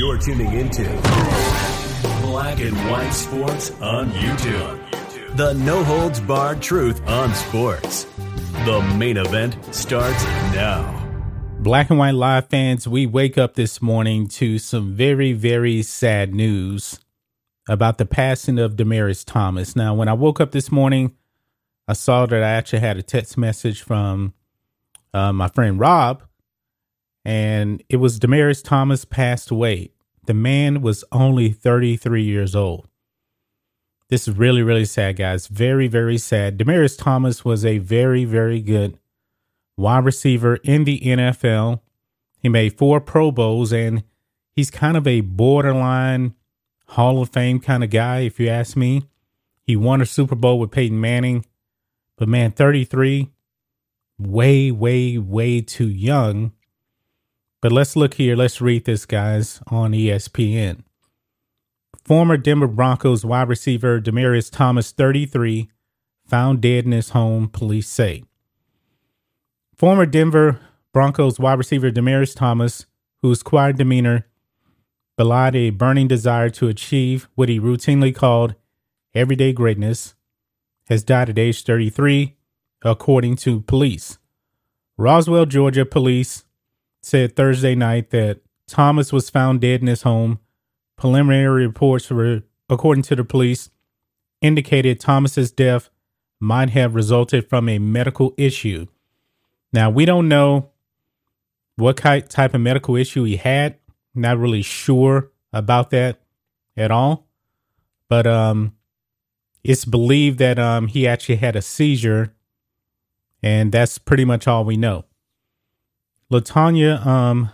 You're tuning into Black and White Sports on YouTube. The no holds barred truth on sports. The main event starts now. Black and White Live fans, we wake up this morning to some very, very sad news about the passing of Demaryius Thomas. Now, when I woke up this morning, I saw that I actually had a text message from uh, my friend Rob, and it was Demaryius Thomas passed away. The man was only 33 years old. This is really, really sad, guys. Very, very sad. Demaryius Thomas was a very, very good wide receiver in the NFL. He made four Pro Bowls, and he's kind of a borderline Hall of Fame kind of guy, if you ask me. He won a Super Bowl with Peyton Manning, but man, 33, way, way, way too young. But let's look here. Let's read this, guys, on ESPN. Former Denver Broncos wide receiver Demaryius Thomas, 33, found dead in his home, police say. Former Denver Broncos wide receiver Demaryius Thomas, whose quiet demeanor belied a burning desire to achieve what he routinely called everyday greatness, has died at age 33, according to police. Roswell, Georgia police said Thursday night that Thomas was found dead in his home. Preliminary reports, were, according to the police, indicated Thomas's death might have resulted from a medical issue now, we don't know what type of medical issue he had. Not really sure about that at all. But um, it's believed that um, he actually had a seizure, and that's pretty much all we know. Latanya um,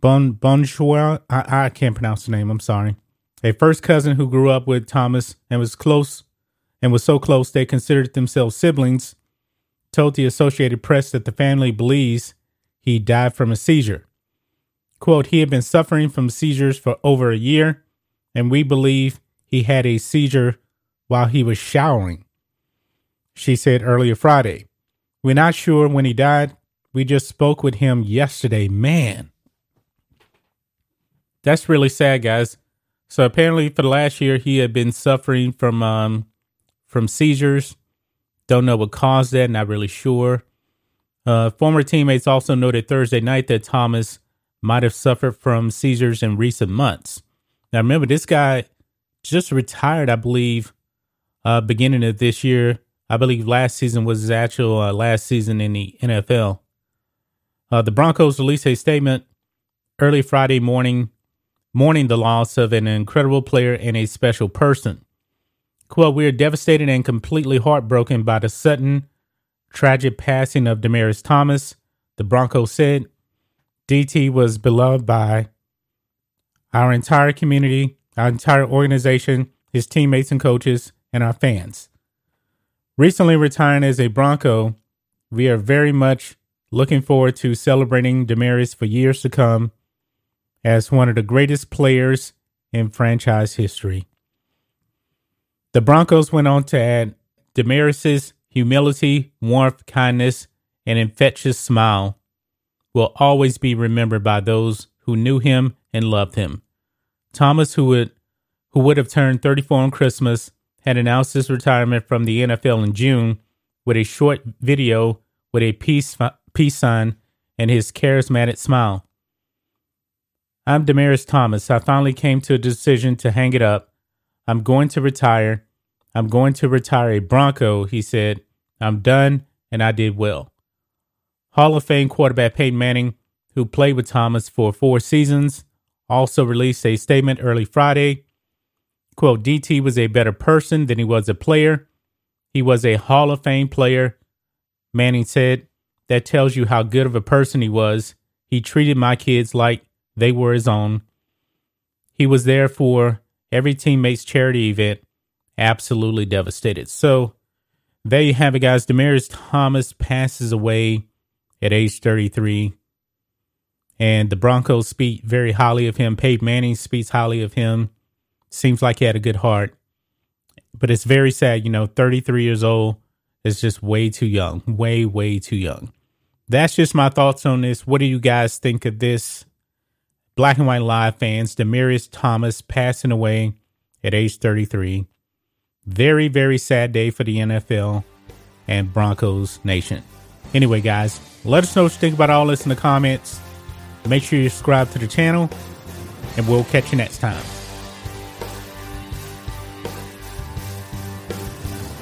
bon Bonjour, I, I can't pronounce the name. I'm sorry. A first cousin who grew up with Thomas and was close and was so close they considered themselves siblings told the Associated Press that the family believes he died from a seizure. Quote, he had been suffering from seizures for over a year, and we believe he had a seizure while he was showering. She said earlier Friday. We're not sure when he died. We just spoke with him yesterday. Man, that's really sad, guys. So apparently, for the last year, he had been suffering from um, from seizures don't know what caused that, not really sure. Uh, former teammates also noted Thursday night that Thomas might have suffered from seizures in recent months. Now, remember, this guy just retired, I believe, uh, beginning of this year. I believe last season was his actual uh, last season in the NFL. Uh, the Broncos released a statement early Friday morning, mourning the loss of an incredible player and a special person. Quote, we are devastated and completely heartbroken by the sudden, tragic passing of Demaryius Thomas, the Broncos said. DT was beloved by our entire community, our entire organization, his teammates and coaches, and our fans. Recently retiring as a Bronco, we are very much looking forward to celebrating Demaryius for years to come as one of the greatest players in franchise history. The Broncos went on to add Demaryius's humility, warmth, kindness, and infectious smile will always be remembered by those who knew him and loved him. Thomas, who would who would have turned 34 on Christmas, had announced his retirement from the NFL in June with a short video with a peace peace sign and his charismatic smile. I'm Demaryius Thomas. I finally came to a decision to hang it up I'm going to retire. I'm going to retire a Bronco, he said. I'm done and I did well. Hall of Fame quarterback Peyton Manning, who played with Thomas for four seasons, also released a statement early Friday. Quote, DT was a better person than he was a player. He was a Hall of Fame player. Manning said, that tells you how good of a person he was. He treated my kids like they were his own. He was there for every teammate's charity event absolutely devastated. So there you have it, guys. Demaryius Thomas passes away at age 33. And the Broncos speak very highly of him. Peyton Manning speaks highly of him. Seems like he had a good heart. But it's very sad, you know, 33 years old is just way too young. Way, way too young. That's just my thoughts on this. What do you guys think of this? Black and White Live fans, Demaryius Thomas passing away at age 33. Very, very sad day for the NFL and Broncos Nation. Anyway, guys, let us know what you think about all this in the comments. Make sure you subscribe to the channel, and we'll catch you next time.